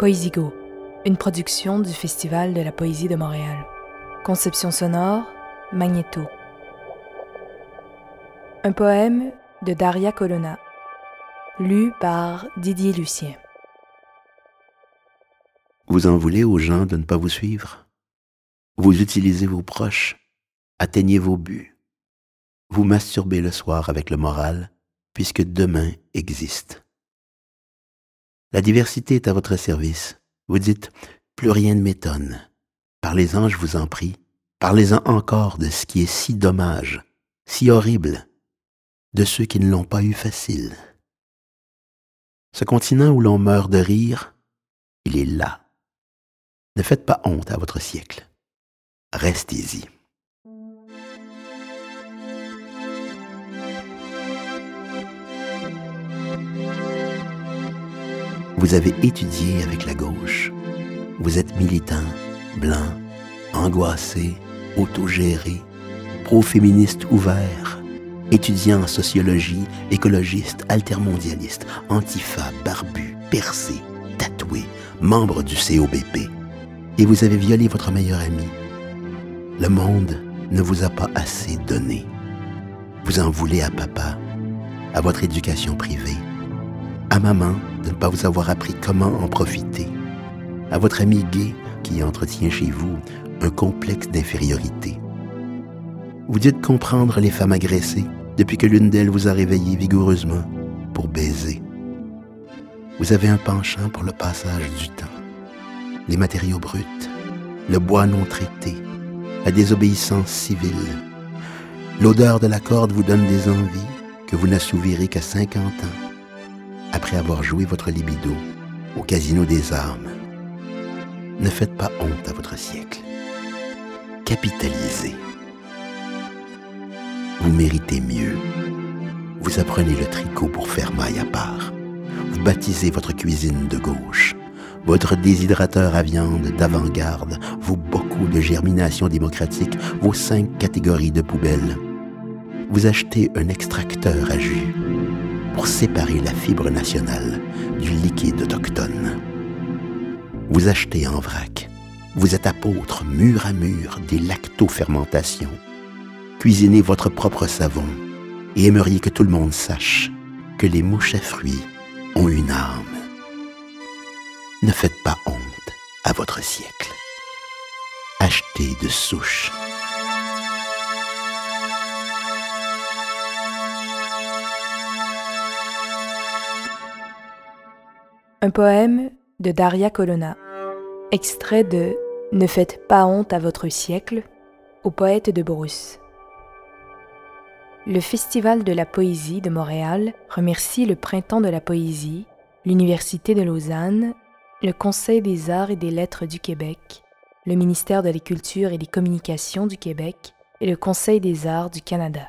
Poésigo, une production du Festival de la Poésie de Montréal. Conception sonore, Magnéto. Un poème de Daria Colonna, lu par Didier Lucien. Vous en voulez aux gens de ne pas vous suivre? Vous utilisez vos proches, atteignez vos buts. Vous masturbez le soir avec le moral, puisque demain existe. La diversité est à votre service. Vous dites, plus rien ne m'étonne. Parlez-en, je vous en prie. Parlez-en encore de ce qui est si dommage, si horrible, de ceux qui ne l'ont pas eu facile. Ce continent où l'on meurt de rire, il est là. Ne faites pas honte à votre siècle. Restez-y. Vous avez étudié avec la gauche. Vous êtes militant, blanc, angoissé, autogéré, pro-féministe ouvert, étudiant en sociologie, écologiste, altermondialiste, antifa, barbu, percé, tatoué, membre du COBP. Et vous avez violé votre meilleur ami. Le monde ne vous a pas assez donné. Vous en voulez à papa, à votre éducation privée, à maman de ne pas vous avoir appris comment en profiter, à votre ami gay qui entretient chez vous un complexe d'infériorité. Vous dites comprendre les femmes agressées depuis que l'une d'elles vous a réveillé vigoureusement pour baiser. Vous avez un penchant pour le passage du temps, les matériaux bruts, le bois non traité, la désobéissance civile. L'odeur de la corde vous donne des envies que vous n'assouvirez qu'à 50 ans après avoir joué votre libido au casino des armes. Ne faites pas honte à votre siècle. Capitalisez. Vous méritez mieux. Vous apprenez le tricot pour faire maille à part. Vous baptisez votre cuisine de gauche. Votre déshydrateur à viande d'avant-garde, vos beaucoup de germination démocratique, vos cinq catégories de poubelles. Vous achetez un extracteur à jus pour séparer la fibre nationale du liquide autochtone. Vous achetez en vrac. Vous êtes apôtre mur à mur des lactofermentations. Cuisinez votre propre savon et aimeriez que tout le monde sache que les mouches à fruits ont une âme. Ne faites pas honte à votre siècle. Achetez de souche. Un poème de Daria Colonna, extrait de Ne faites pas honte à votre siècle au poète de Bruce. Le Festival de la poésie de Montréal remercie le Printemps de la poésie, l'Université de Lausanne, le Conseil des arts et des lettres du Québec, le ministère de la Culture et des Communications du Québec et le Conseil des arts du Canada.